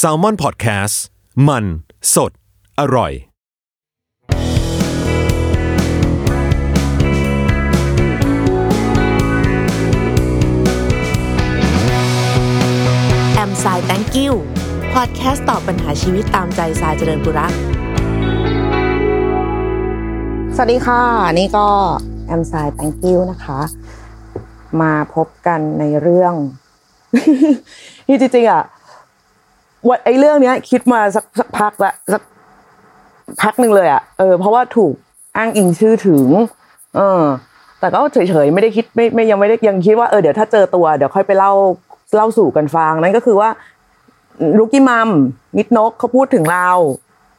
s a l ม o n PODCAST มัน สด อร่อย แอมไซแตงกิวพอดแคสต์ตอบปัญหาชีวิตตามใจสายเจริญบุรักสวัสดีค่ะ นี่ก็แอมไซแตงกิวนะคะ มาพบกันในเรื่อง ที่จริงๆอะวันไอ้เรื่องเนี้ย คิดมาสักสักพักละสักพักหนึ่งเลยอะเออเพราะว่าถูกอ้างอิงชื่อถึง เออ แต่ก็เฉยๆไม่ได้คิดไม่ไม่ยังไม่ได้ยังคิดว่าเออเดี๋ยวถ้าเจอตัวเดี๋ยวค่อยไปเล่าเล่าสู่กันฟังนั่นก็คือว่ารุกี้มัมนิดนกเขาพูดถึงเรา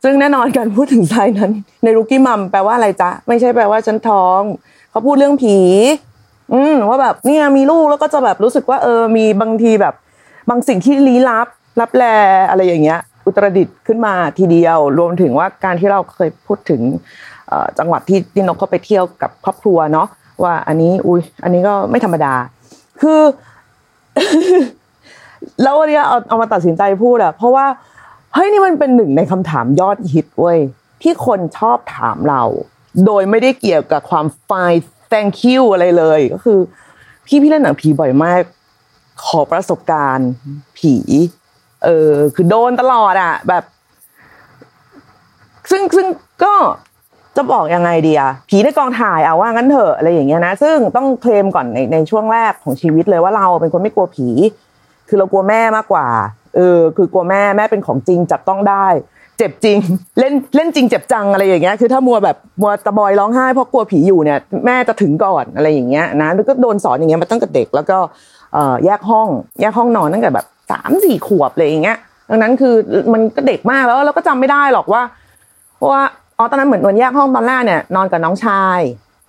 ซึ่งแน่นอนการพูดถึงไซนั้น ในรุกี้มัมแปลว่าอะไรจ๊ะ ไม่ใช่แปลว่าฉันท้อง เขาพูดเรื่องผี อืมว่าแบบเนี่ยมีลูกแล้วก็จะแบบรู้สึกว่าเออมีบางทีแบบ บางสิ่งที่ลี้ลับลับแลอะไรอย่างเงี้ย อุตรดิตขึ้นมาทีเดียว รวมถึงว่าการที่เราเคยพูดถึงจังหวัดที่ที่นกเขาไปเที่ยวกับครอบครัวเนาะว่าอันนี้อุ้ยอันนี้ก็ไม่ธรรมดา คือแล้ววันนี้เอาเอามาตัดสินใจพูดอะเพราะว่าเฮ้ยนี่มันเป็นหนึ่งในคำถามยอดฮิตเว้ยที่คนชอบถามเรา โดยไม่ได้เกี่ยวกับความ fine thank you อะไรเลย ก็คือ พี่พี่เล่นหนังผีบ่อยมาก ขอประสบการณ์ผี เออ คือโดนตลอดอะแบบ ซึ่งซึ่งก็จะบอกยังไงดีอะผีในกองถ่ายเอาว่างั้นเถอะอะไรอย่างเงี้ยนะ ซึ่งต้องเคลมก่อนในในช่วงแรกของชีวิตเลยว่าเราเป็นคนไม่กลัวผี คือเรากลัวแม่มากกว่า เออ คือกลัวแม่แม่เป็นของจริงจับต้องได้ จ็บจริง เล่นเล่นจริงเจ็บจังอะไรอย่างเงี้ยคือถ้ามัวแบบมัวตะบอยร้องไห้เพราะกลัวผีอยู่เนี่ยแม่จะถึงก่อนอะไรอย่างเงี้ยนะแล้วก็โดนสอนอย่างเงี้ยมาตั้งแต่เด็กแล้วก็เอ่อแยกห้องแยกห้องนอนตั้งแต่แบบสามสี่ขวบเลยอย่างเงี้ยดังนั้นคือมันก็เด็กมากแล้วเราก็จำไม่ได้หรอกว่าว่าอ๋อตอนนั้นเหมือนเหมือนแยกห้องตอนแรกเนี่ยนอนกับน้องชาย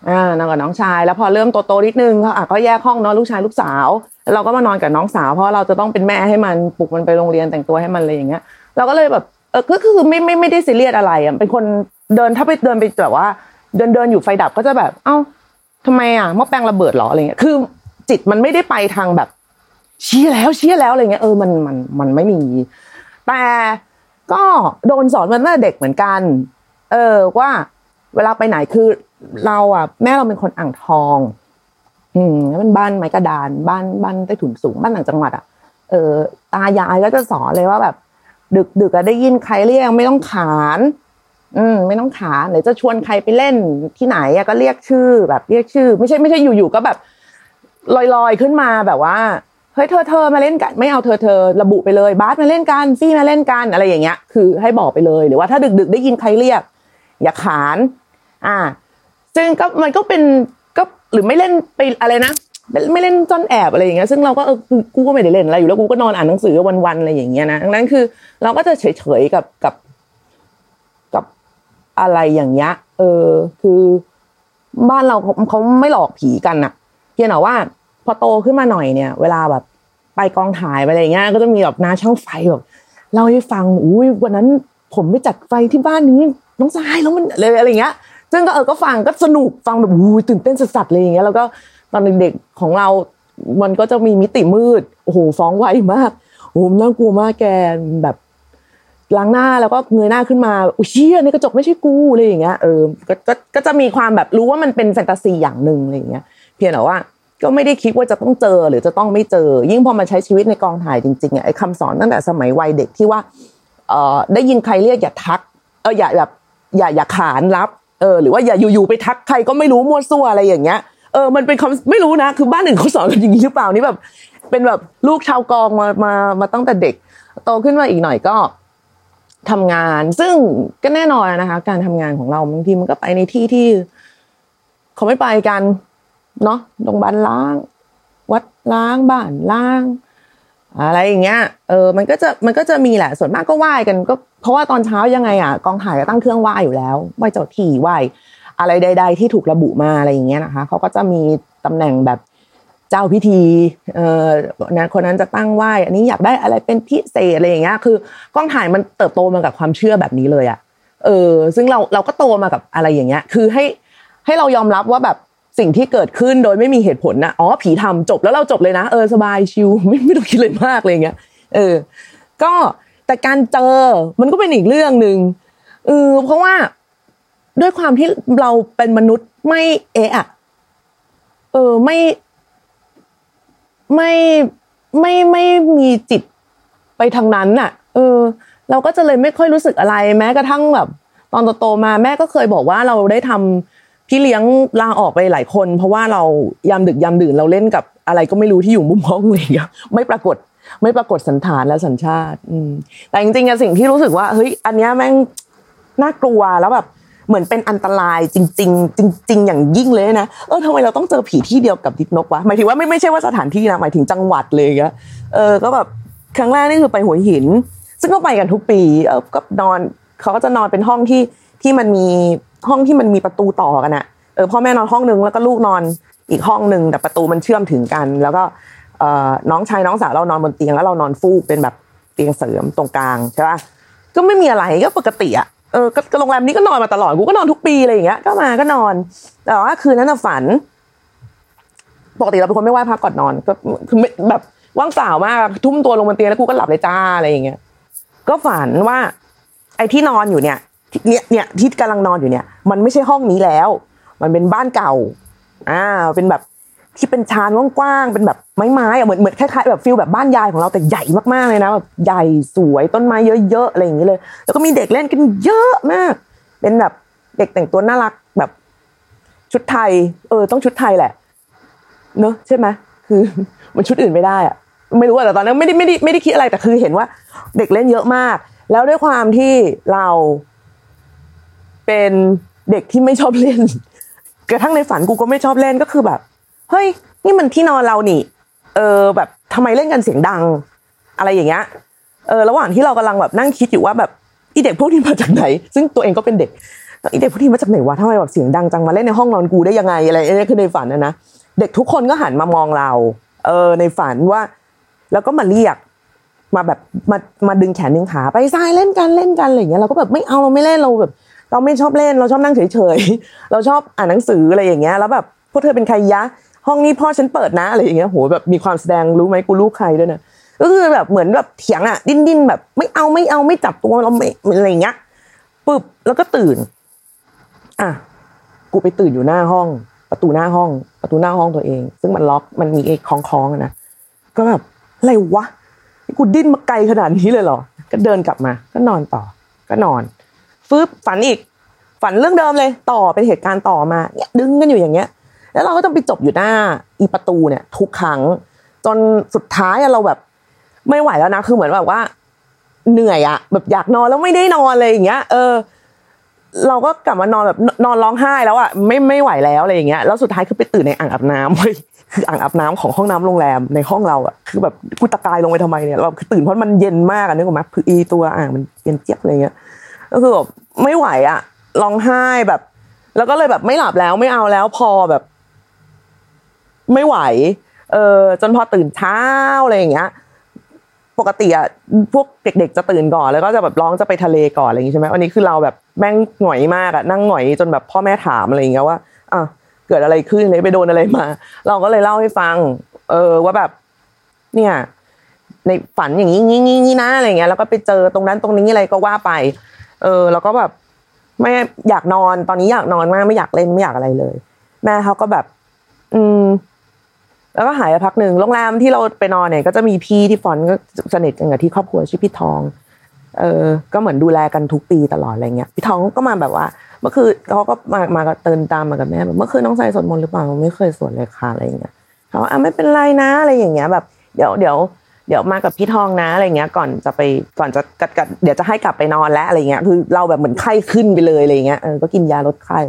อ่านอนกับน้องชาย แล้วพอเริ่มโตๆนิดนึงก็อะก็แยกห้องเนอนลูกชายลูกสาวเราก็มานอนกับน้องสาว เพราะเราจะต้องเป็นแม่ให้มันปลุกมันไปโรงเรียนแต่งตัวให้มันเลยอย่างเงี้ย เราก็เลยแบบ เออก็คือไม่ไม่ไม่ได้ซีเรียสอะไรอะเป็นคนเดินถ้าไปเดินไปแบบว่า เดินเดินอยู่ไฟดับก็จะแบบ เอ้าทำไมอะหม้อแปลงระเบิดเหรออะไรเงี้ย คือจิตมันไม่ได้ไปทางแบบเชี่ยแล้วเชี่ยแล้วอะไรเงี้ยเออมันมันมันไม่มี แต่ก็โดนสอนมาตั้งแต่เด็กเหมือนกัน เออว่า เวลาไปไหนคือเราอะ แม่เราเป็นคนอ่างทอง อืมแล้วเป็นบ้านไม้กระดาน บ้านบ้านใต้ถุนสูงบ้านต่างจังหวัดอะเออตายายก็จะสอนเลยว่าแบบ ดึกดึกอะได้ยินใครเรียกไม่ต้องขาน อืม ไม่ต้องขานหรือจะชวนใครไปเล่นที่ไหนอะก็เรียกชื่อ แบบเรียกชื่อ ไม่ใช่ไม่ใช่อยู่ๆก็แบบ ลอยๆขึ้นมาแบบว่าเฮ้ยเธอเธอมาเล่นกัน ไม่เอาเธอเธอระบุไปเลยบาสมาเล่นกันฟี่มาเล่นกันอะไรอย่างเงี้ย คือให้บอกไปเลยหรือว่าถ้าดึกๆได้ยินใครเรียก อย่าขาน อ่า ซึ่งก็มันก็เป็นก็หรือไม่เล่นไปอะไรนะ ไม่เล่นซ่อนแอบอะไรอย่างเงี้ยซึ่งเราก็เออกูก็ไม่ได้เล่นอะไรอยู่แล้วกูก็นอนอ่านหนังสือวันๆอะไรอย่างเงี้ยนะดังนั้นคือ เราก็จะเฉยๆกับกับกับอะไรอย่างเงี้ยเออ คือบ้านเราเขาเขาไม่หลอกผีกันนะเพียงแต่ว่า พอโตขึ้นมาหน่อยเนี่ย เวลาแบบไปกองถ่ายไปอะไรเงี้ยก็จะมีแบบน้าช่างไฟแบบเล่าให้ฟังอุ้ยวันนั้น ผมไปจัดไฟที่บ้านนี้น้องชายแล้วมันเลยอะไรอย่างเงี้ยซึ่งก็เออก็ฟังก็สนุกฟังแบบอู้ยตื่นเต้นสัสๆเลยอย่างเงี้ยแล้วก็ ตอนเด็กๆของเรา มันก็จะมีมิติมืดโอ้โหฟ้องไวมากโอ้โหน่ากลัวมากแกแบบล้างหน้าแล้วก็เงยหน้าขึ้นมาอุ้ยเชี่ยในกระจกไม่ใช่กูอะไรอย่างเงี้ยเออก็ก็ก็จะมีความแบบรู้ว่ามันเป็นแฟนตาซีอย่างหนึ่งอะไรอย่างเงี้ย เพียงแต่ว่าก็ไม่ได้คิดว่าจะต้องเจอหรือจะต้องไม่เจอ ยิ่งพอมาใช้ชีวิตในกองถ่ายจริงๆอะไอ้คำสอนตั้งแต่สมัยวัยเด็กที่ว่าเออได้ยินใครเรียกอย่าทักเอออย่าแบบอย่าอย่าขานรับเออหรือว่าอย่าอยู่ๆไปทักใครก็ไม่รู้มั่วซั่วอะไรอย่างเงี้ย เออมันเป็นคำไม่รู้นะ คือบ้านอื่นเขาสอนกันอย่างนี้หรือเปล่านี่แบบ เป็นแบบลูกชาวกองมามามาตั้งแต่เด็ก โตขึ้นมาอีกหน่อยก็ทำงาน ซึ่งก็แน่นอนนะคะ การทำงานของเราบางทีมันก็ไปในที่ที่เขาไม่ไปกัน เนาะโรงพยาบาลล้าง วัดล้างบ้านล้าง อะไรอย่างเงี้ย เออ มันก็จะมันก็จะมีแหละ ส่วนมากก็ไหว้กันก็เพราะว่าตอนเช้ายังไงอะกองถ่ายก็ตั้งเครื่องไหว้อยู่แล้วไหว้เจ้าที่ไหว้ อะไรใด ๆ ที่ถูกระบุมาอะไรอย่างเงี้ยนะคะเขาก็จะมีตำแหน่งแบบเจ้าพิธีเอ่อนะคนนั้นจะตั้งไหว้อันนี้อยากได้อะไรเป็นพิเศษอะไรอย่างเงี้ยคือกล้องถ่ายมันเติบโตมากับความเชื่อแบบนี้เลยอะเออซึ่งเราเราก็โตมากับอะไรอย่างเงี้ย คือให้ให้เรายอมรับว่าแบบสิ่งที่เกิดขึ้นโดยไม่มีเหตุผลนะอ๋อผีทำจบแล้วเราจบเลยนะเออสบายชิลไม่ไม่ต้องคิดเลยมากอะไรเงี้ยเออ ก็แต่การเจอมันก็เป็นอีกเรื่องหนึ่งเออเพราะว่า ด้วยความที่เราเป็นมนุษย์ไม่เอะอะเออไม่ไม่ไม่ไม่มีจิตไปทางนั้นน่ะ เออ เราก็จะเลยไม่ค่อยรู้สึกอะไร แม้กระทั่งแบบ ตอนโตๆมาแม่ก็เคยบอกว่าเราได้ทำพี่เลี้ยงลาออกไปหลายคน เพราะว่าเรายามดึกยามดื่นเราเล่นกับอะไรก็ไม่รู้ที่อยู่มุมห้องเลยอะไม่ปรากฏไม่ปรากฏสันฐานและสัญชาติ อืมแต่จริงๆอะสิ่งที่รู้สึกว่าเฮ้ยอันเนี้ยแม่งน่ากลัวแล้วแบบ เหมือนเป็นอันตรายจริง ๆ จริง ๆ อย่างยิ่งเลยนะเออทำไมเราต้องเจอผีที่เดียวกับดิบนกวะหมายถึงว่าไม่ไม่ใช่ว่าสถานที่นะหมายถึงจังหวัดเลยอะเออก็แบบครั้งแรกนี่คือไปหัวหิน ซึ่งก็ไปกันทุกปีเออก็นอนเขาก็จะนอนเป็นห้องที่ที่มันมีห้องที่มันมีประตูต่อกันอะเออพ่อแม่นอนห้องนึงแล้วก็ลูกนอนอีกห้องหนึ่งแต่ประตูมันเชื่อมถึงกัน แล้วก็เออน้องชายน้องสาวเรานอนบนเตียงแล้วเรานอนฟูกเป็นแบบเตียงเสริมตรงกลางใช่ปะก็ไม่มีอะไรก็ปกติอะ เออก็โรงแรมนี้ก็นอนมาตลอดกูก็นอนทุกปีอะไรอย่างเงี้ย ก็มาก็นอน แต่ว่าคืนนั้นน่ะฝัน ปกติเราเป็นคนไม่ไหว้พระก่อนนอน ก็คือแบบว่างเปล่ามากทุ่มตัวลงบนเตียงแล้วกูก็หลับเลยจ้าอะไรอย่างเงี้ย ก็ฝันว่า ไอ้ที่นอนอยู่เนี่ยเนี่ยเนี่ยที่กำลังนอนอยู่เนี่ย มันไม่ใช่ห้องนี้แล้ว มันเป็นบ้านเก่า อ่า เป็นแบบ ที่เป็นชานกว้างๆเป็นแบบไม้ๆอะเหมือนเหมือนคล้ายๆแบบฟิลแบบบ้านยายของเราแต่ใหญ่มากๆเลยนะแบบใหญ่สวยต้นไม้เยอะๆอะไรอย่างนี้เลย แล้วก็มีเด็กเล่นกันเยอะมาก เป็นแบบเด็กแต่งตัวน่ารักแบบชุดไทย เออ ต้องชุดไทยแหละ เนอะใช่ไหมคือ มันชุดอื่นไม่ได้อะไม่รู้อะแต่ตอนนั้นไม่ได้ไม่ได้ไม่ได้คิดอะไรแต่คือเห็นว่า เด็กเล่นเยอะมาก แล้วด้วยความที่เราเป็นเด็กที่ไม่ชอบเล่นกระทั่งในฝันกูก็ไม่ชอบเล่นก็คือแบบ เฮ้ยนี่มันที่นอนเรานี่ เออ แบบทำไมเล่นกันเสียงดัง อะไรอย่างเงี้ยเออระหว่างที่เรากำลังแบบนั่งคิดอยู่ว่าแบบอีเด็กพวกนี้มาจากไหน ซึ่งตัวเองก็เป็นเด็กอีเด็กพวกนี้มาจากไหนวะทำไมแบบเสียงดังจังมาเล่นในห้องนอนกูได้ยังไงอะไรเอ้ยคือในฝันนะนะเด็กทุกคนก็หันมามองเรา เออ ในฝันว่า แล้วก็มาเรียกมาแบบมามาดึงแขนดึงขาไปทรายเล่นกันเล่นกันอะไรอย่างเงี้ยเราก็แบบไม่เอาเราไม่เล่นเราแบบ เราไม่ชอบเล่นเราชอบนั่งเฉยๆเราชอบอ่านหนังสืออะไรอย่างเงี้ยแล้วแบบพวกเธอเป็นใครยะ ห้องนี้พ่อฉันเปิดนะอะไรอย่างเงี้ยโหแบบมีความแสดงรู้ไหมกูลูกใครด้วยนะก็คือแบบเหมือนแบบเถียงอะ ดิ้นดิ้นแบบไม่เอาไม่เอาไม่จับตัวเราไม่อะไรอย่างเงี้ยปึ๊บแล้วก็ตื่น อะกูไปตื่นอยู่หน้าห้อง ประตูหน้าห้อง ประตูหน้าห้องตัวเอง ซึ่งมันล็อกมันมีไอ้คล้องคล้องนะก็แบบอะไรวะกูดิ้นมาไกลขนาดนี้เลยเหรอ ก็เดินกลับมา ก็นอนต่อ ก็นอนฟึบฝันอีก ฝันเรื่องเดิมเลย ต่อเป็นเหตุการณ์ต่อมาเนี่ยดึงกันอยู่อย่างเงี้ย แล้วเราก็ต้องไปจบอยู่หน้าอีประตูเนี่ย ทุกครั้ง จนสุดท้ายเราแบบ ไม่ไหวแล้วนะ คือเหมือนแบบว่า เหนื่อยอะแบบอยากนอนแล้วไม่ได้นอนเลยอย่างเงี้ย เออ เราก็กลับมานอนแบบนอนร้องไห้แล้วอะไม่ไม่ไหวแล้วอะไรอย่างเงี้ยแล้วสุดท้ายคือไปตื่นในอ่างอาบน้ำเว้ยคืออ่างอาบน้ำของห้องน้ำโรงแรมในห้องเราอะคือแบบกูตะกายลงไปทำไมเนี่ยเราคือตื่นเพราะมันเย็นมากอะนึกออกไหมคืออีตัวอ่างมันเย็นเจี๊ยบอะไรเงี้ยก็คือแบบไม่ไหวอะร้องไห้แบบ แล้วก็เลยแบบไม่หลับแล้วไม่เอาแล้วพอแบบ ไม่ไหว เออจนพอตื่นเช้าอะไรอย่างเงี้ย ปกติอะพวกเด็ก ๆ จะตื่นก่อนแล้วก็จะแบบร้องจะไปทะเลก่อนอะไรอย่างงี้ใช่ไหมวันนี้คือเราแบบแม่งหงอยมากอะนั่งหงอยจนแบบพ่อแม่ถามอะไรอย่างเงี้ยว่าอะเกิดอะไรขึ้นเลยไปโดนอะไรมา เราก็เลยเล่าให้ฟัง เออว่าแบบ เนี่ย ในฝันอย่างนี้งี้งี้งี้นะอะไรเงี้ยแล้วก็ไปเจอตรงนั้นตรงนี้อะไรก็ว่าไป เออ แล้วก็แบบไม่อยากนอนตอนนี้อยากนอนมากไม่อยากเล่นไม่อยากอะไรเลย แม่เขาก็แบบ อืม แล้วก็หายไปพักหนึ่งโรงแรมที่เราไปนอนเนี่ยก็จะมีพี่ที่ฟอนต์ก็สนิทกันกับที่ครอบครัวชื่อพี่ทอง เออ ก็เหมือนดูแลกันทุกปีตลอดอะไรเงี้ย พี่ทองก็มาแบบว่าเมื่อคืนเขาก็มามากับเตินตามมากับแม่แบบเมื่อคืนน้องใส่สวดมนต์หรือเปล่าไม่เคยสวดเลยค่ะอะไรเงี้ยเขาว่าอะไม่เป็นไรนะอะไรอย่างเงี้ยแบบเดี๋ยวเดี๋ยวเดี๋ยวมากับพี่ทองนะอะไรเงี้ยก่อนจะไปก่อนจะกัดกัดเดี๋ยวจะให้กลับไปนอนแล้วอะไรเงี้ยคือเราแบบเหมือนไข้ขึ้นไปเลยอะไรเงี้ยเออก็กินยาลดไข้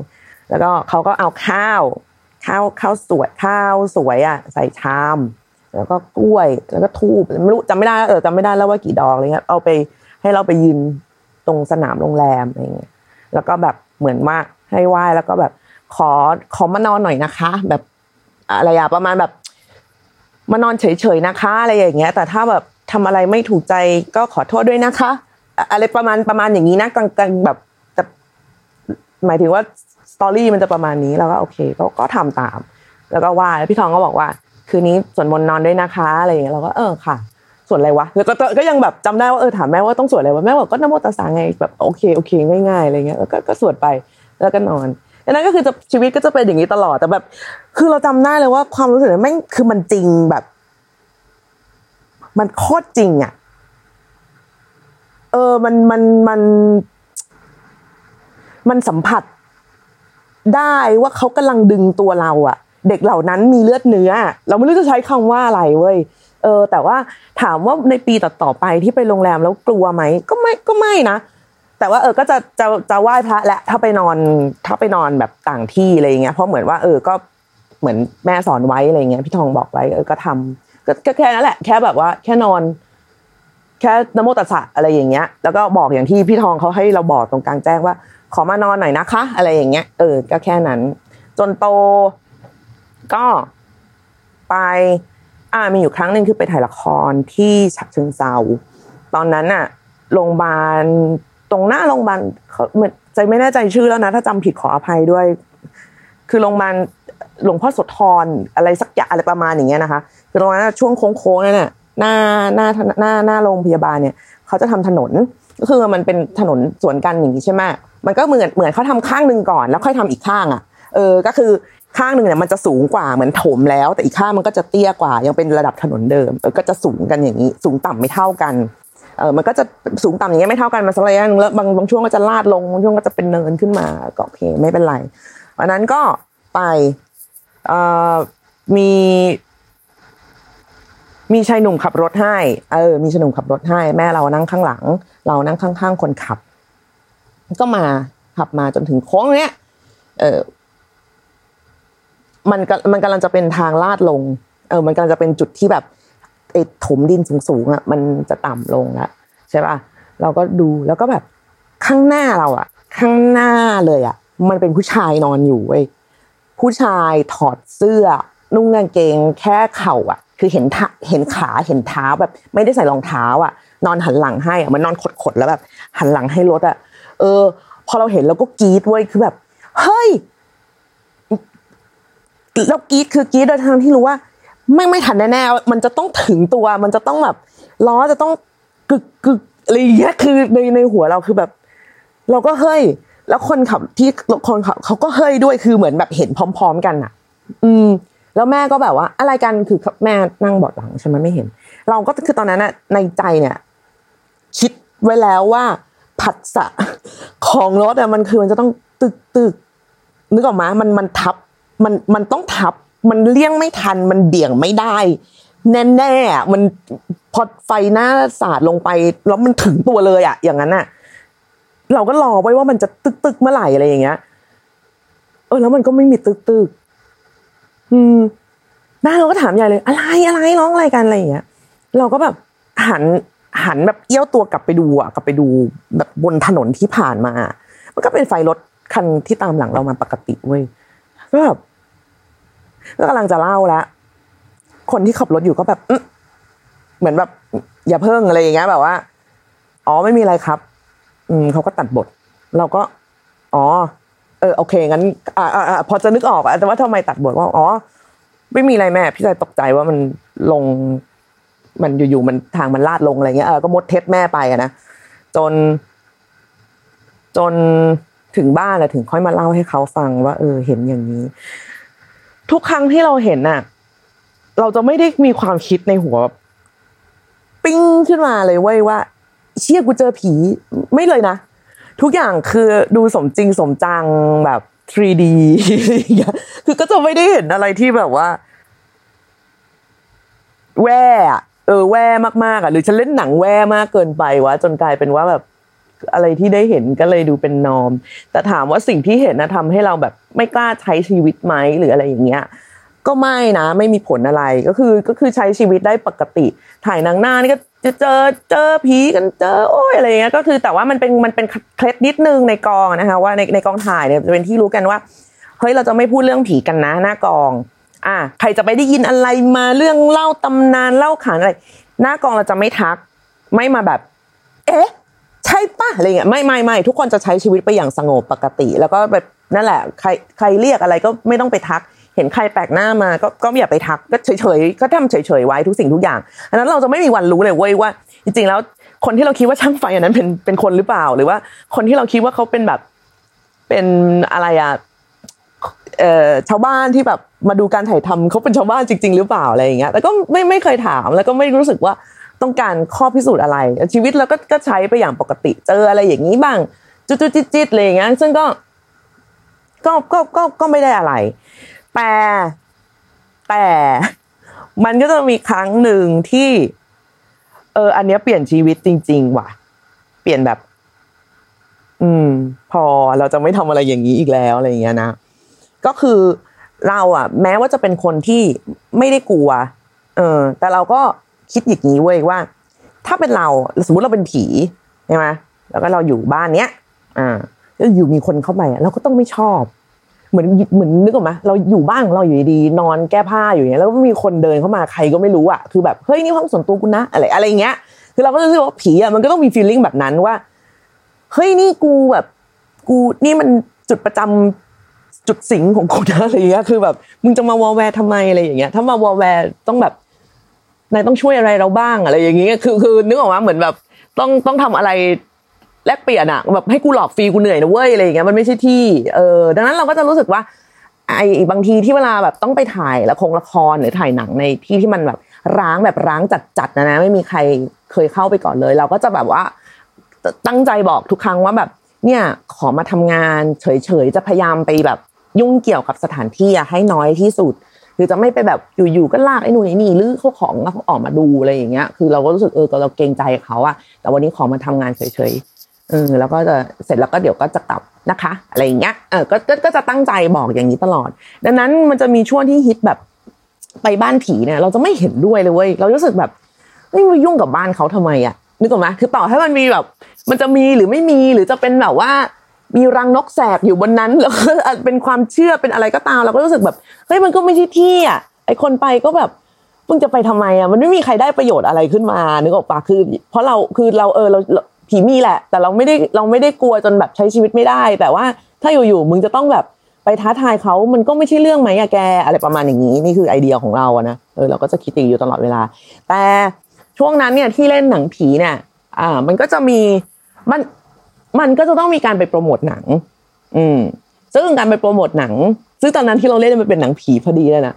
แล้วก็เขาก็เอาข้าว ข้าวข้าวสวยข้าวสวยอะใส่ชาม แล้วก็กล้วยแล้วก็ทูบไม่รู้จำไม่ได้เออจำไม่ได้แล้วว่ากี่ดอกอะไรเงี้ยเอาไปให้เราไปยืนตรงสนามโรงแรมอะไรเงี้ยแล้วก็แบบเหมือนว่าให้ไหว้แล้วก็แบบขอขอมานอนหน่อยนะคะ แบบอะไรอะประมาณแบบมานอนเฉยๆนะคะ อะไรอย่างเงี้ย แต่ถ้าแบบทำอะไรไม่ถูกใจก็ขอโทษด้วยนะคะอะอะไรประมาณประมาณอย่างนี้นะกลางๆแบบแต่หมายถึงว่า สตอรี่มันจะประมาณนี้แล้วก็โอเคก็ก็ทำตาม แล้วก็ว่าแล้วพี่ทองก็บอกว่า คืนนี้สวดมนต์นอนด้วยนะคะอะไรอย่างเงี้ยเราก็เออค่ะสวดอะไรวะแล้วก็ก็ยังแบบจำได้ว่าเออถามแม่ว่าต้องสวดอะไรวะแม่บอกก็นโมตัสสะไงแบบโอเคโอเคง่ายๆอะไรเงี้ยแล้วก็ก็สวดไปแล้วก็นอนอันนั้นก็คือจะชีวิตก็จะเป็นอย่างนี้ตลอดแต่แบบ คือเราจำได้เลยว่าความรู้สึกนั้นแม่งคือมันจริงแบบ มันโคตรจริงอะเออมันมันมัน มันสัมผัส ได้ว่าเขากำลังดึงตัวเราอะเด็กเหล่านั้นมีเลือดเนื้อ เราไม่รู้จะใช้คำว่าอะไรเว้ยเออแต่ว่าถามว่าในปีต่อๆไปที่ไปโรงแรมแล้วกลัวไหมก็ไม่ก็ไม่นะ แต่ว่าเออก็จะจะจะไหว้พระแหละถ้าไปนอนถ้าไปนอนแบบต่างที่อะไรอย่างเงี้ยเพราะเหมือนว่า เออก็เหมือนแม่สอนไว้อะไรเงี้ยพี่ทองบอกไว้เออก็ทำก็ก็แค่นั้นแหละ แค่แบบว่าแค่นอน ค่นโมตัสสะอะไรอย่างเงี้ย แล้วก็บอกอย่างที่พี่ทองเขาให้เราบอกตรงกลางแจ้งว่า ขอมานอนหน่อยนะคะ อะไรอย่างเงี้ย เออ ก็แค่นั้น จนโตก็ไป อ่ามีอยู่ครั้งหนึ่งคือไปถ่ายละครที่ฉะเชิงเซาตอนนั้นอะโรงพยาบาลตรงหน้าโรงพยาบาลเขาเหมือนใจไม่แน่ใจชื่อแล้วนะ ถ้าจำผิดขออภัยด้วย คือโรงพยาบาลหลวงพ่อสธรอะไรสักอย่างอะไรประมาณอย่างเงี้ยนะคะ คือตรงนั้นช่วงโค้งๆนั่นน่ะ หน้าหน้าหน้าหน้าโรงพยาบาลเนี่ยเขาจะทำถนนก็คือมันเป็นถนนสวนกันอย่างนี้ใช่ไหมมันก็เหมือนเหมือนเขาทำข้างหนึ่งก่อนแล้วค่อยทำอีกข้างอะเออก็คือข้างหนึ่งเนี่ยมันจะสูงกว่าเหมือนถมแล้ว แต่อีกข้างมันก็จะเตี้ยกว่า ยังเป็นระดับถนนเดิมเออก็จะสูงกันอย่างนี้ สูงต่ำไม่เท่ากันเออมันก็จะสูงต่ำอย่างเงี้ยไม่เท่ากันมาสักระยะนึงแล้วบางบางช่วงก็จะลาดลงบางช่วงก็จะเป็นเนินขึ้นมาก็โอเคไม่เป็นไรวันนั้นก็ไปเอ่อมี มีชายหนุ่มขับรถให้ เออ มีชายหนุ่มขับรถให้ แม่เรานั่งข้างหลัง เรานั่งข้างๆคนขับ ก็มาขับมาจนถึงโค้งเนี้ย เออมันก็มันกำลังจะเป็นทางลาดลง เออ มันกำลังจะเป็นจุดที่แบบไอ้ถมดินสูงๆอะ มันจะต่ำลงแล้วใช่ป่ะ เราก็ดูแล้วก็แบบข้างหน้าเราอะ ข้างหน้าเลยอะ มันเป็นผู้ชายนอนอยู่เว้ยผู้ชายถอดเสื้อ นุ่งกางเกงแค่เข่าอะ คือเห็นท่าเห็นขาเห็นเท้าแบบ ไม่ได้ใส่รองเท้าอะ นอนหันหลังให้อะมันนอนขดๆแล้วแบบ หันหลังให้รถอะ เออ พอเราเห็นเราก็กรี๊ดเว้ยคือแบบ เฮ้ยเรากรี๊ดคือกรี๊ดโดยทางที่รู้ว่า ไม่ไม่ทันแน่ๆมันจะต้องถึงตัว มันจะต้องแบบล้อจะต้องกึกกึกอะไรเงี้ยคือในในหัวเราคือแบบ เราก็เฮ้ย แล้วคนขับที่คนขับเขาก็เฮ้ยด้วยคือเหมือนแบบเห็นพร้อม ๆ กันอะ อืม แล้วแม่ก็แบบว่า อะไรกันคือแม่นั่งเบอดหลังใช่ไหมไม่เห็น เราก็คือตอนนั้นน่ะในใจเนี่ย คิดไว้แล้วว่าผัสสะของรถอะมันคือมันจะต้องตึกตึกนึกออกไหมมันมันทับมันมันต้องทับ มันเลี่ยงไม่ทัน มันเบี่ยงไม่ได้ แน่ๆอะมันพอไฟหน้าสาดลงไป แล้วมันถึงตัวเลยอะอย่างนั้นอะเราก็รอไว้ว่ามันจะตึกตึกเมื่อไหร่อะไรอย่างเงี้ยเออแล้วมันก็ไม่มีตึกตึก อืมแม่เราก็ถามใหญ่เลย อะไรอะไรร้องอะไรกันอะไรอย่างเงี้ย เราก็แบบหันหันแบบเอี้ยวตัวกลับไปดูอะกลับไปดูแบบบนถนนที่ผ่านมา มันก็เป็นไฟรถคันที่ตามหลังเรามาปกติเว้ยก็แบบก็กำลังจะเล่าแล้วคนที่ขับรถอยู่ก็แบบเหมือนแบบ อย่าเพิ่งอะไรอย่างเงี้ยแบบว่า อ๋อไม่มีอะไรครับ อืมเขาก็ตัดบท เราก็ อ๋อ เออโอเคงั้นอ่าอ่าพอจะนึกออกอะแต่ว่าทำไมตัดบทว่าอ๋อไม่มีอะไรแม่ พี่ชายตกใจว่ามันลง มันอยู่ๆมันทางมันลาดลงอะไรเงี้ยเออก็มดเท็จแม่ไปอะนะจน จนถึงบ้านอะถึงค่อยมาเล่าให้เขาฟังว่า เออ เห็นอย่างนี้ ทุกครั้งที่เราเห็นน่ะเราจะไม่ได้มีความคิดในหัว ปิ้งขึ้นมาเลยเว้ยว่า เชี่ยกูเจอผี ไม่เลยนะ ทุกอย่างคือดูสมจริงสมจังแบบ 3D คือก็จะไม่ได้เห็นอะไรที่แบบว่า แว่เออแว่มากๆอะหรือฉันเล่นหนังแว่มากเกินไปวะจนกลายเป็นว่าแบบอะไรที่ได้เห็นก็เลยดูเป็นนอม แต่ถามว่าสิ่งที่เห็นนะทำให้เราแบบไม่กล้าใช้ชีวิตไหมหรืออะไรอย่างเงี้ย ก็ไม่นะ ไม่มีผลอะไรก็คือก็คือใช้ชีวิตได้ปกติ ถ่ายหนังหน้านี่ก็ จะเจอเจอผีกันเจอโอ้ยอะไรเงี้ยก็คือแต่ว่ามันเป็นมันเป็นเคล็ดนิดนึงในกองนะคะว่าในในกองถ่ายเนี่ยจะเป็นที่รู้กันว่าเฮ้ยเราจะไม่พูดเรื่องผีกันนะหน้ากองอะใครจะไปได้ยินอะไรมาเรื่องเล่าตำนานเล่าขานอะไร หน้ากองเราจะไม่ทัก ไม่มาแบบ เอ๊ะ ใช่ปะอะไรเงี้ยไม่ไม่ไม่ทุกคนจะใช้ชีวิตไปอย่างสงบปกติ แล้วก็แบบนั่นแหละ ใครใครเรียกอะไรก็ไม่ต้องไปทัก เห็นใครแปลกหน้ามาก็ก็อย่าไปทักก็เฉยๆก็ทำเฉยๆไว้ทุกสิ่งทุกอย่างอันนั้นเราจะไม่มีวันรู้เลยเว้ยว่า จริงๆแล้วคนที่เราคิดว่าช่างไฟอันนั้นเป็นเป็นคนหรือเปล่า หรือว่าคนที่เราคิดว่าเขาเป็นแบบเป็นอะไรอะเอ่อชาวบ้านที่แบบมาดูการถ่ายทำเขาเป็นชาวบ้านจริง ๆ หรือเปล่าอะไรอย่างเงี้ยแต่ก็ไม่ไม่เคยถามแล้วก็ไม่รู้สึกว่าต้องการข้อพิสูจน์อะไร ชีวิตเราก็ก็ใช้ไปอย่างปกติ เจออะไรอย่างนี้บ้าง จุดๆจิตๆอะไรอย่างเงี้ยซึ่งก็ก็ก็ก็ก็ไม่ได้อะไร แต่แต่มันก็จะมีครั้งหนึ่งที่ เออ อันเนี้ยเปลี่ยนชีวิตจริง ๆ ว่ะ เปลี่ยนแบบ อืม พอเราจะไม่ทำอะไรอย่างนี้อีกแล้วอะไรอย่างเงี้ยนะก็คือเราอะ แม้ว่าจะเป็นคนที่ไม่ได้กลัว เออ แต่เราก็คิดอย่างนี้เว้ยว่า ถ้าเป็นเราสมมติเราเป็นผีใช่ไหมแล้วก็เราอยู่บ้านเนี้ย อ่าแล้วอยู่มีคนเข้าไปเราก็ต้องไม่ชอบ เหมือนเหมือนนึกออกไหมเราอยู่บ้านของเราอยู่ดีนอนแก้ผ้าอยู่อย่างเงี้ยแล้วก็มีคนเดินเข้ามาใครก็ไม่รู้อะคือแบบเฮ้ยนี่ห้องส่วนตัวกูนะอะไรอะไรอย่างเงี้ยคือเราก็รู้สึกว่าผีอะมันก็ต้องมี feeling แบบนั้นว่าเฮ้ยนี่กูแบบกูนี่มันจุดประจำจุดสิงของกูนะอะไรอย่างเงี้ยคือแบบมึงจะมาวอลแวร์ทำไมอะไรอย่างเงี้ยถ้ามาวอลแวร์ต้องแบบนายต้องช่วยอะไรเราบ้างอะไรอย่างเงี้ยคือคือนึกออกมะเหมือนแบบต้องต้องทำอะไร แลกเปลี่ยนอะแบบให้กูหลอกฟรีกูเหนื่อยนะเว้ยอะไรอย่างเงี้ยมันไม่ใช่ที่เออดังนั้นเราก็จะรู้สึกว่า ไอ้บางทีที่เวลาแบบต้องไปถ่ายละครละครหรือถ่ายหนังในที่ที่มันแบบร้างแบบร้างจัดๆนะนะไม่มีใครเคยเข้าไปก่อนเลย เราก็จะแบบว่าตั้งใจบอกทุกครั้งว่าแบบเนี่ยขอมาทำงาน เฉยๆจะพยายามไปแบบยุ่งเกี่ยวกับสถานที่อะให้น้อยที่สุดหรือจะไม่ไปแบบอยู่ๆก็ลากไอ้นู่นไอ้นี่หรือเขาของเขาออกมาดูอะไรอย่างเงี้ย คือเราก็รู้สึกเออเราเกรงใจเขาอะแต่วันนี้ขอมาทำงานเฉยๆ เออแล้วก็จะเสร็จแล้วก็เดี๋ยวก็จะกลับนะคะ อะไรอย่างเงี้ยเออก็ก็จะตั้งใจบอกอย่างนี้ตลอด ดังนั้นมันจะมีช่วงที่ฮิตแบบไปบ้านผีเนี่ย เราจะไม่เห็นด้วยเลยเว้ยเรารู้สึกแบบไม่มายุ่งกับบ้านเขาทำไมอะนึกออกไหมคือต่อให้มันมีแบบ มันจะมีหรือไม่มีหรือจะเป็นแบบว่า มีรังนกแสกอยู่บนนั้นแล้วก็เป็นความเชื่อเป็นอะไรก็ตาม เราก็รู้สึกแบบเฮ้ยมันก็ไม่ใช่ที่อะไอคนไปก็แบบมึงจะไปทำไมอะมันไม่มีใครได้ประโยชน์อะไรขึ้นมานึกออกปะคือ เพราะเราคือเราเออเรา ผีมีแหละ แต่เราไม่ได้เราไม่ได้กลัวจนแบบใช้ชีวิตไม่ได้ แต่ว่าถ้าอยู่ๆมึงจะต้องแบบไปท้าทายเขามันก็ไม่ใช่เรื่องไหมอะแก อะไรประมาณอย่างนี้ นี่คือไอเดียของเราอะนะเออเราก็จะคิดอยู่ตลอดเวลา แต่ช่วงนั้นเนี่ยที่เล่นหนังผีเนี่ยอ่ามันก็จะมีมันมันก็จะต้องมีการไปโปรโมทหนัง อืมซึ่งการไปโปรโมทหนัง ซึ่งตอนนั้นที่เราเล่นมันเป็นหนังผีพอดีเลยนะ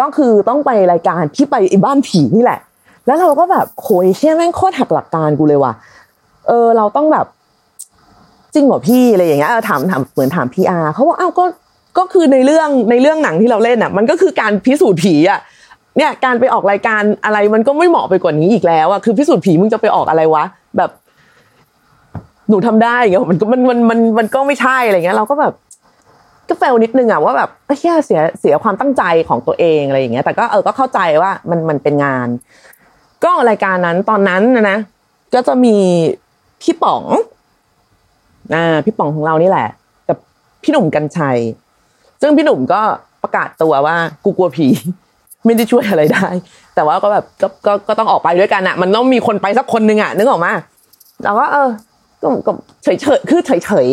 ก็คือต้องไปรายการที่ไปไอ้บ้านผีนี่แหละ แล้วเราก็แบบโหยเชี่ยแม่งโคตรหักหลักการกูเลยว่ะ เออเราต้องแบบจริงเหรอพี่อะไรอย่างเงี้ยถามถามเหมือนถามพีอาร์เขาบอกอ้าวก็ก็คือในเรื่องในเรื่องหนังที่เราเล่นอะ มันก็คือการพิสูจน์ผีอะเนี่ยการไปออกรายการอะไรมันก็ไม่เหมาะไปกว่านี้อีกแล้วอะคือพิสูจน์ผีมึงจะไปออกอะไรวะแบบ หนูทำได้เงี้ยมันก็มันมันมันมันก็ไม่ใช่อะไรเงี้ย เราก็แบบก็เฟลนิดนึงอะว่าแบบเฮียเสียเสียความตั้งใจของตัวเองอะไรอย่างเงี้ย แต่ก็เออก็เข้าใจว่ามันมันเป็นงาน ก็รายการนั้นตอนนั้นนะนะก็จะมี พี่ป๋องอ่าพี่ป๋องของเรานี่แหละ กับพี่หนุ่มกรรชัย ซึ่งพี่หนุ่มก็ประกาศตัวว่ากูกลัวผี ไม่ได้ช่วยอะไรได้ แต่ว่าก็แบบก็ก็ก็ต้องออกไปด้วยกันอะมันต้องมีคนไปสักคนหนึ่งอะนึกออกมะเราก็เออก็ก็เฉยเฉยคือเฉยเฉย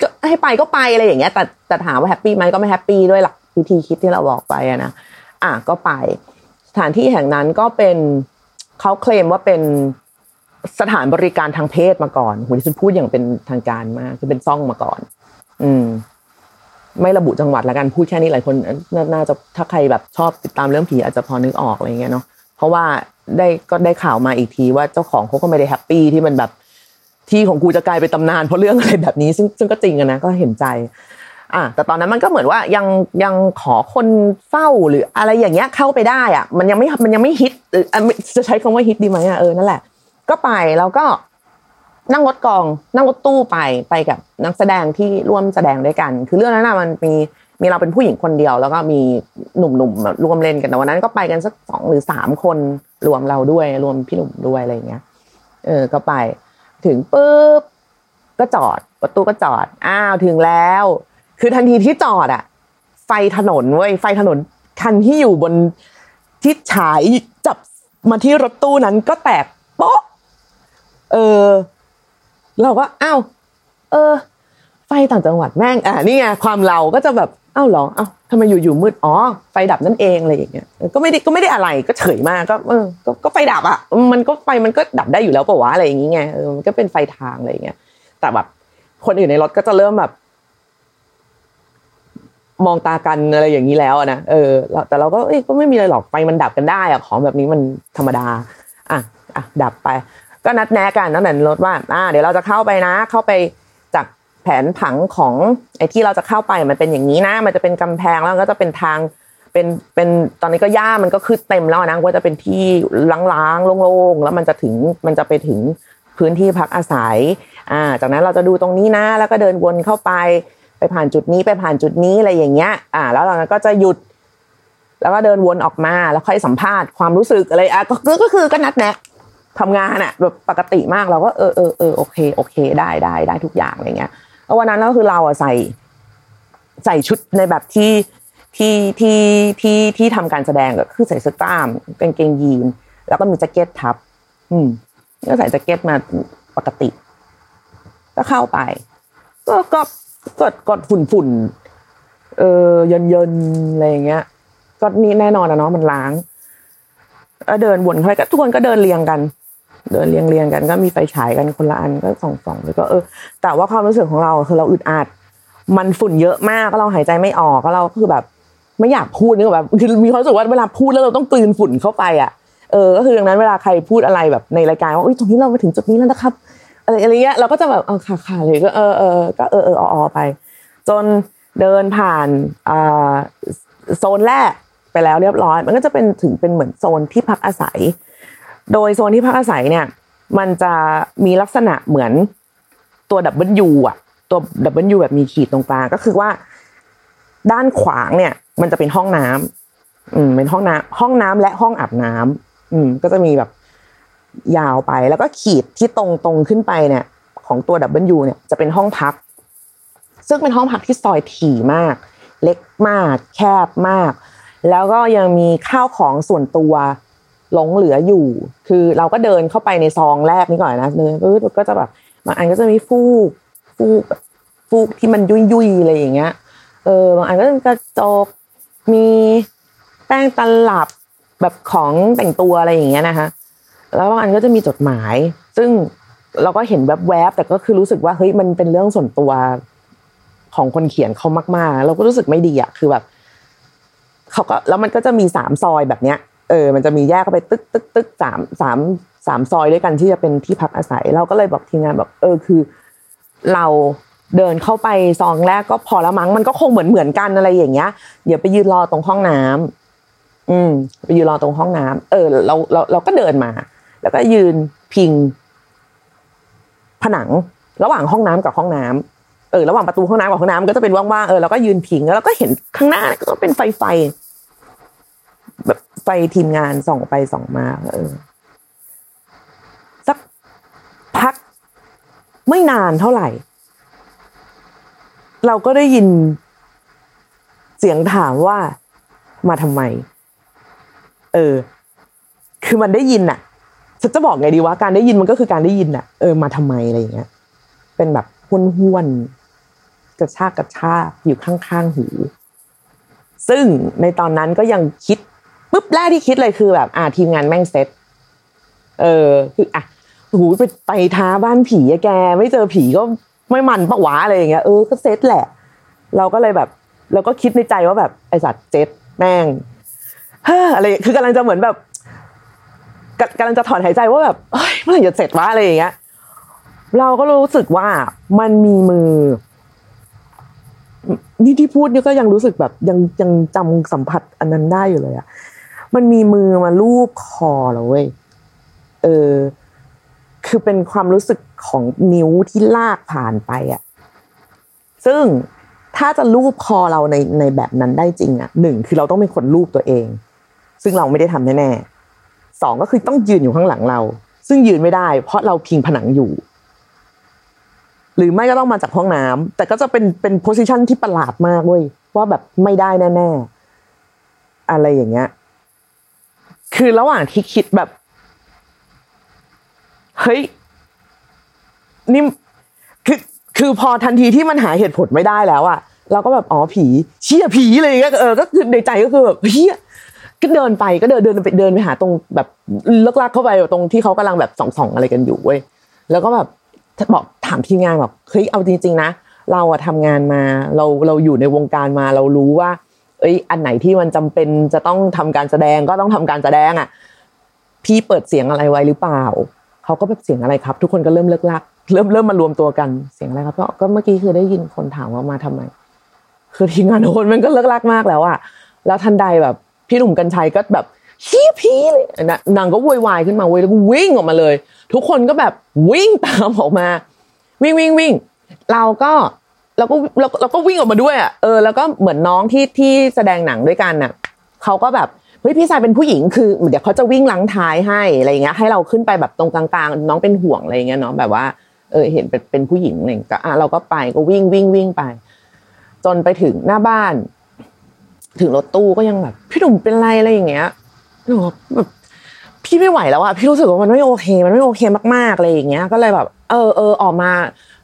ก็ให้ไปก็ไปอะไรอย่างเงี้ย แต่แต่ถามว่า happy ไหมก็ไม่ happy ด้วยหลักวิธีคิดที่เราบอกไปอะนะอะก็ไป สถานที่แห่งนั้นก็เป็นเขาเคลมว่าเป็น สถานบริการทางเพศมาก่อนโหที่ฉันพูดอย่างเป็นทางการมากคือเป็นซ่องมาก่อน อืม ไม่ระบุจังหวัดละกันพูดแค่นี้หลายคนน่าจะถ้าใครแบบชอบติดตามเรื่องผีอาจจะพอนึกออกอะไรเงี้ยเนาะเพราะว่าได้ก็ได้ข่าวมาอีกทีว่าเจ้าของเขาก็ไม่ได้แฮปปี้ที่มันแบบที่ของกูจะกลายเป็นตำนานเพราะเรื่องอะไรแบบนี้ ซึ่งซึ่งก็จริงอะนะก็เห็นใจอะแต่ตอนนั้นมันก็เหมือนว่ายังยังขอคนเฝ้าหรืออะไรอย่างเงี้ยเข้าไปได้อะ มันยังไม่มันยังไม่ฮิตจะใช้คำว่าฮิตดีไหมอะเออนั่นแหละ ก็ไปแล้วก็นั่งรถกอง นั่งรถตู้ไปไปกับนักแสดงที่ร่วมแสดงด้วยกัน คือเรื่องนั้นนะมันมีมีเราเป็นผู้หญิงคนเดียว แล้วก็มีหนุ่มๆร่วมเล่นกันแต่วันนั้นก็ไปกันสักสองหรือสามคนรวมเราด้วย รวมพี่หนุ่มด้วยอะไรเงี้ย เออ ก็ไป ถึงปุ๊บก็จอดประตูก็จอด อ้าวถึงแล้ว คือทันทีที่จอดอะไฟถนนเว้ยไฟถนนคันที่อยู่บนที่ฉายจับมาที่รถตู้นั้นก็แตกโป๊ะ เออ เราก็อ้าวเออ ไฟต่างจังหวัดแม่งอะนี่ไงความเราก็จะแบบอ้าวหรออ้าวทำไมอยู่ๆมืดอ๋อไฟดับนั่นเองอะไรอย่างเงี้ยก็ไม่ได้ก็ไม่ได้อะไรก็เฉยมากก็เออก็ก็ไฟดับอะมันก็ไฟมันก็ดับได้อยู่แล้วปะวะอะไรอย่างเงี้ยเออมันก็เป็นไฟทางอะไรอย่างเงี้ยแต่แบบคนอื่นในรถก็จะเริ่มแบบ มองตากันอะไรอย่างนี้แล้วนะเออแต่เราก็เอ้ยก็ไม่มีอะไรหรอกไฟมันดับกันได้อะของแบบนี้มันธรรมดา อะอะดับไป ก็นัดแนะกันตั้งแต่รถว่าอ่า เดี๋ยวเราจะเข้าไปนะ เข้าไปจากแผนผังของไอ้ที่เราจะเข้าไปมันเป็นอย่างนี้นะ มันจะเป็นกำแพงแล้วก็จะเป็นทางเป็นเป็นตอนนี้ก็ย่ามันก็คือเต็มแล้วนะว่าจะเป็นที่ล้างๆโล่งๆแล้วมันจะถึงมันจะไปถึงพื้นที่พักอาศัย อ่า จากนั้นเราจะดูตรงนี้นะ แล้วก็เดินวนเข้าไป ไปผ่านจุดนี้ไปผ่านจุดนี้อะไรอย่างเงี้ย อ่า แล้วเราก็จะหยุด แล้วก็เดินวนออกมาแล้วค่อยสัมภาษณ์ความรู้สึกอะไร อะก็ก็คือก็นัดแนะ ทำงานอะแบบปกติมากเราก็เออเออเออโอเคโอเค ได้ได้ได้ทุกอย่างอะไรเงี้ยแล้ววันนั้นก็คือเราอะใส่ ใส่ชุดในแบบที่ที่ที่ที่ที่ทำการแสดงก็คือใส่เสื้อกล้ามกางเกงยีน แล้วก็มีแจ็คเก็ตทับ อืมก็ใส่แจ็คเก็ตมาปกติ ก็เข้าไป ก็ก็กดกดฝุ่นฝุ่นเออเยินเยินอะไรอย่างเงี้ย ก็นี่แน่นอนนะเนาะมันล้างก็เดินวนเข้าไปก็ทุกคนก็เดินเรียงกัน เดินเรียงเรียงกันก็มีไฟฉายกันคนละอันก็ส่องส่องแล้วก็เออ แต่ว่าความรู้สึกของเราคือเราอึดอัด มันฝุ่นเยอะมากก็เราหายใจไม่ออกก็เราคือแบบ ไม่อยากพูดนึกแบบคือมีความรู้สึกว่าเวลาพูดแล้วเราต้องกลืนฝุ่นเข้าไปอะเออก็คือดังนั้นเวลาใครพูดอะไรแบบในรายการว่าอุ้ยตรงนี้เรามาถึงจุดนี้แล้วนะครับอะไรอะไรเงี้ยเราก็จะแบบเออค่ะค่ะเลยก็เออเออก็เออเออออไป จนเดินผ่านอ่าโซนแรกไปแล้วเรียบร้อย มันก็จะเป็นถึงเป็นเหมือนโซนที่พักอาศัย โดยโซนที่พักอาศัยเนี่ย มันจะมีลักษณะเหมือนตัว W อะ ตัว W แบบมีขีดตรงกลางก็คือว่า ด้านขวางเนี่ย มันจะเป็นห้องน้ำอืม เป็นห้องน้ำห้องน้ำและห้องอาบน้ำอืม ก็จะมีแบบยาวไปแล้วก็ขีดที่ตรงตรงขึ้นไปเนี่ย ของตัว W เนี่ยจะเป็นห้องพัก ซึ่งเป็นห้องพักที่ซอยถี่มาก เล็กมาก แคบมาก แล้วก็ยังมีข้าวของส่วนตัว หลงเหลืออยู่ คือเราก็เดินเข้าไปในซองแรกนี้ก่อนนะเดินก็จะแบบบางอันก็จะมีฟูกฟูกฟูกที่มันยุยยุยอะไรอย่างเงี้ย เออบางอันก็จะกระจกมีแป้งตลับแบบของแต่งตัวอะไรอย่างเงี้ยนะคะ แล้วบางอันก็จะมีจดหมาย ซึ่งเราก็เห็นแวบๆแต่ก็คือรู้สึกว่าเฮ้ยมันเป็นเรื่องส่วนตัวของคนเขียนเขามากๆ เราก็รู้สึกไม่ดีอะคือแบบเขาก็แล้วมันก็จะมีสามซอยแบบเนี้ย เออมันจะมีแยกเข้าไปตึกตึกตึกสามสามสามซอยด้วยกันที่จะเป็นที่พักอาศัย เราก็เลยบอกทีมงานแบบเออคือ เราเดินเข้าไปซองแรกก็พอละมั้งมันก็คงเหมือนเหมือนกันอะไรอย่างเงี้ยเดี๋ยวไปยืนรอตรงห้องน้ำอืมไปยืนรอตรงห้องน้ำเออ เราเราเราก็เดินมา แล้วก็ยืนพิง ผนังระหว่างห้องน้ำกับห้องน้ำเออระหว่างประตูห้องน้ำกับห้องน้ำก็จะเป็นว่างๆเออเราก็ยืนพิงแล้วเราก็เห็นข้างหน้าก็เป็นไฟไฟ แบบไฟทีมงานส่องไปส่องมาเออสักพักไม่นานเท่าไหร่ เราก็ได้ยินเสียงถามว่ามาทำไม เออ คือมันได้ยินน่ะฉันจะบอกไงดีว่าการได้ยินมันก็คือการได้ยินน่ะเออมาทำไมอะไรอย่างเงี้ย เป็นแบบห้วนห้วนกระชากกระชากอยู่ข้างๆหู ซึ่งในตอนนั้นก็ยังคิด ปุ๊บแรกที่คิดเลยคือแบบอ่าทีมงานแม่งเซ็ตเออคืออะหูไปไปท้าบ้านผีอะแก ไม่เจอผีก็ไม่มันปะวะอะไรอย่างเงี้ยเออก็เซ็ตแหละ เราก็เลยแบบเราก็คิดในใจว่าแบบไอสัตว์เจ็ตแม่งเฮ้ออะไรคือกำลังจะเหมือนแบบกกำลังจะถอนหายใจว่าแบบเฮ้ยเมื่อไหร่จะเสร็จวะอะไรอย่างเงี้ย เราก็รู้สึกว่ามันมีมือ นี่ที่พูดนี่ก็ยังรู้สึกแบบยังยังจำสัมผัสอันนั้นได้อยู่เลยอะ มันมีมือมาลูบคอเราเว้ยเออ คือเป็นความรู้สึกของนิ้วที่ลากผ่านไปอะซึ่งถ้าจะลูบคอเราในในแบบนั้นได้จริงอะหนึ่งคือเราต้องเป็นคนลูบตัวเอง ซึ่งเราไม่ได้ทำแน่ๆสองก็คือต้องยืนอยู่ข้างหลังเรา ซึ่งยืนไม่ได้ เพราะเราพิงผนังอยู่ หรือไม่ก็ต้องมาจากห้องน้ำแต่ก็จะเป็นเป็นโพสิชันที่ประหลาดมากเว้ยว่าแบบไม่ได้แน่ๆอะไรอย่างเงี้ย คือระหว่างที่คิดแบบ เฮ้ยนี่คือคือพอทันทีที่มันหาเหตุผลไม่ได้แล้วอะเราก็แบบอ๋อผีเชี่ยผีอะไรอย่างเออก็คือในใจก็คือแบบเฮียก็เดินไปก็เดินเดินไปเดินไปหาตรงแบบเลิกลักเข้าไปตรงที่เขากำลังแบบส่องๆอะไรกันอยู่เว้ยแล้วก็แบบบอกถามทีมงานแบบเฮ้ยเอาจริง ๆ นะเราอะทำงานมาเราเราอยู่ในวงการมาเรารู้ว่า เอ้ยอันไหนที่มันจำเป็นจะต้องทำการแสดงก็ต้องทำการแสดงอะ พี่เปิดเสียงอะไรไว้หรือเปล่าเขาก็แบบเสียงอะไรครับ ทุกคนก็เริ่มเลิกลักเริ่มเริ่มมารวมตัวกันเสียงอะไรครับก็ก็เมื่อกี้คือได้ยินคนถามว่ามาทำไม คือทีมงานทุกคนมันก็เลิกลักมากแล้วอะแล้วทันใดแบบ พี่หนุ่มกัญชัยก็แบบเฮียพี่เลยนะนางก็โวยวายขึ้นมาเว้ยแล้วก็วิ่งออกมาเลย ทุกคนก็แบบวิ่งตามออกมา วิ่งวิ่งวิ่งเราก็ เราก็เราเราก็วิ่งออกมาด้วยอะเออแล้วก็เหมือนน้องที่ที่แสดงหนังด้วยกันน่ะเขาก็แบบเฮ้ยพี่ชายเป็นผู้หญิงคือเดี๋ยวเขาจะวิ่งลังท้ายให้อะไรเงี้ยให้เราขึ้นไปแบบตรงกลางๆ น้องเป็นห่วงอะไรเงี้ยเนาะแบบว่า เออเห็นเป็นเป็นผู้หญิงอะไรอย่างเงี้ยก็อะเราก็ไปก็วิ่งวิ่งวิ่งไป จนไปถึงหน้าบ้าน ถึงรถตู้ก็ยังแบบ พี่หนุ่มเป็นไรอะไรอย่างเงี้ยหนูแบบพี่ไม่ไหวแล้วอะพี่รู้สึกว่ามันไม่โอเค มันไม่โอเคมากๆอะไรอย่างเงี้ย ก็เลยแบบ เออเออออกมา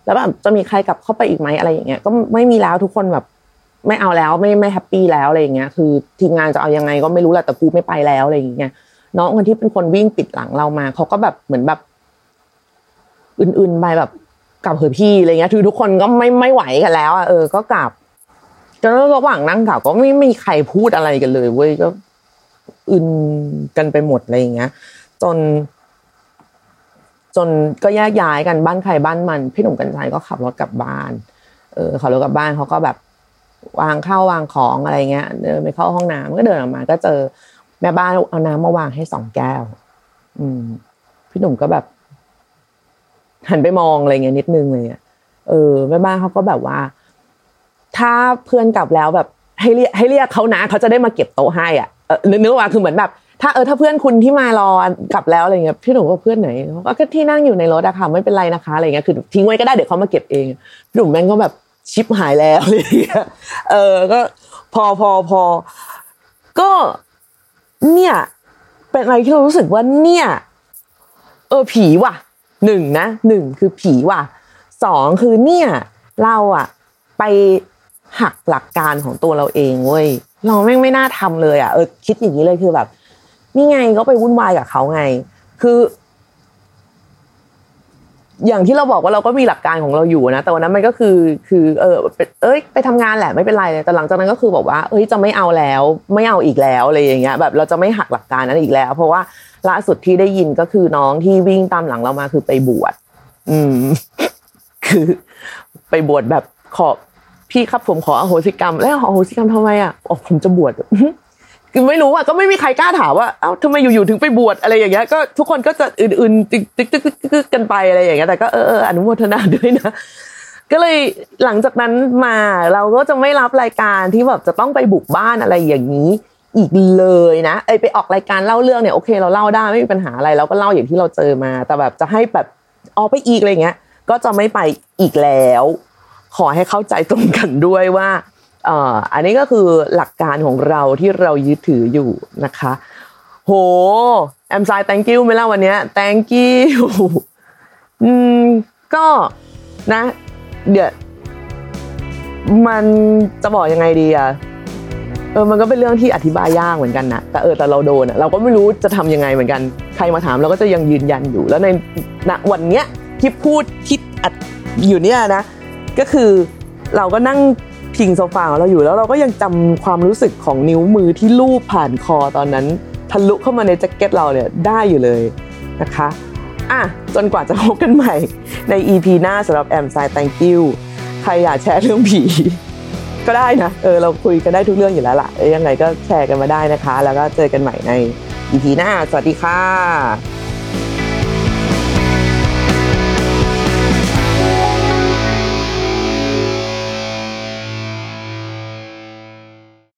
แล้วแบบจะมีใครกลับเข้าไปอีกไหมอะไรอย่างเงี้ยก็ไม่มีแล้วทุกคนแบบไม่เอาแล้วไม่ไม่แฮปปี้แล้วอะไรอย่างเงี้ยคือทีมงานจะเอายังไงก็ไม่รู้แหละแต่กูไม่ไปแล้วอะไรอย่างเงี้ยน้องคนที่เป็นคนวิ่งปิดหลังเรามาเขาก็แบบเหมือนแบบ อื่นๆไปแบบกลับเถอะพี่อะไรเงี้ยคือทุกคนก็ไม่ไม่ไหวกันแล้วอะเออก็กลับจนระหว่างนั่งกลับก็ไม่มีใครพูดอะไรกันเลยเว้ยก็ อึนกันไปหมดอะไรอย่างเงี้ย จน จนก็แยกย้ายกันบ้านใครบ้านมัน พี่หนุ่มกัญชัยก็ขับรถกลับบ้าน เออขับรถกลับบ้านเขาก็แบบวางข้าววางของอะไรเงี้ยเดินไปเข้าห้องน้ำก็เดินออกมา ก็เจอแม่บ้านเอาน้ำมาวางให้สองแก้ว อืม พี่หนุ่มก็แบบหันไปมองอะไรเงี้ยนิดนึงเลยอะเออแม่บ้านเขาก็แบบว่า ถ้าเพื่อนกลับแล้วแบบให้เรียกให้เรียกเขานะเขาจะได้มาเก็บโต๊ะให้อะเออนึกว่าคือเหมือนแบบ ถ้าเออถ้าเพื่อนคุณที่มารอกลับแล้วอะไรเงี้ยพี่หนุ่มว่าเพื่อนไหนก็ที่นั่งอยู่ในรถอะค่ะไม่เป็นไรนะคะอะไรเงี้ยคือทิ้งไว้ก็ได้เดี๋ยวเขามาเก็บเองพี่หนุ่มแม่งก็แบบชิปหายแล้วอะไรเงี้ยเออก็พอพอพอก็เนี่ย เป็นอะไรที่เรารู้สึกว่าเนี่ย เออผีว่ะหนึ่งนะหนึ่งคือผีว่ะสองคือเนี่ย เราอะไปหักหลักการของตัวเราเองเว้ยเราแม่งไม่น่าทำเลยอะเออคิดอย่างนี้เลยคือแบบ นี่ไงก็ไปวุ่นวายกับเขาไง คือ อย่างที่เราบอกว่าเราก็มีหลักการของเราอยู่นะ แต่วันนั้นมันก็คือ คือ เออเอ้ย ไปทำงานแหละไม่เป็นไรเลยแต่หลังจากนั้นก็คือบอกว่า เอ้ยจะไม่เอาแล้ว ไม่เอาอีกแล้วอะไรอย่างเงี้ย แบบเราจะไม่หักหลักการนั้นอีกแล้ว เพราะว่าล่าสุดที่ได้ยินก็คือน้องที่วิ่งตามหลังเรามาคือไปบวช อืม คือไปบวชแบบขอพี่ครับผมขออโหสิกรรม แล้วอโหสิกรรมทำไมอะอ๋อผมจะบวช คือไม่รู้อะก็ไม่มีใครกล้าถามว่าเอ้าทำไมอยู่ๆถึงไปบวชอะไรอย่างเงี้ยก็ทุกคนก็จะอื่นๆติ๊กติ๊กติ๊กกันไปอะไรอย่างเงี้ยแต่ก็เอออนุโมทนาด้วยนะก็เลยหลังจากนั้นมาเราก็จะไม่รับรายการที่แบบจะต้องไปบุกบ้านอะไรอย่างนี้อีกเลยนะไอไปออกรายการเล่าเรื่องเนี่ยโอเค เราเล่าได้ไม่มีปัญหาอะไรเราก็เล่าอย่างที่เราเจอมา แต่แบบจะให้แบบออกไปอีกอะไรเงี้ย ก็จะไม่ไปอีกแล้ว ขอให้เข้าใจตรงกันด้วยว่า อ่ออันนี้ก็คือหลักการของเราที่เรายึดถืออยู่นะคะ โหแอมไซ thank you ไหมล่ะวันนี้ thank you อืมก็นะ เดี๋ยวมันจะบอกยังไงดีอะเออมันก็เป็นเรื่องที่อธิบายยากเหมือนกันนะแต่เออแต่เราโดนเราก็ไม่รู้จะทำยังไงเหมือนกัน ใครมาถามเราก็จะยังยืนยันอยู่ แล้วในณวันเนี้ยที่พูดที่อัดอยู่เนี่ยนะ ก็คือเราก็นั่ง พิงโซฟาของเราอยู่แล้วเราก็ยังจำความรู้สึกของนิ้วมือที่ลูบผ่านคอตอนนั้นทะลุเข้ามาในแจ็คเก็ตเราเนี่ยได้อยู่เลยนะคะอะจนกว่าจะพบกันใหม่ใน EP หน้าสำหรับแอมไซ thank you ใครอยากแชร์เรื่องผี ก็ได้นะเออเราคุยกันได้ทุกเรื่องอยู่แล้วล่ะยยังไงก็แชร์กันมาได้นะคะ แล้วก็เจอกันใหม่ใน EP หน้า สวัสดีค่ะ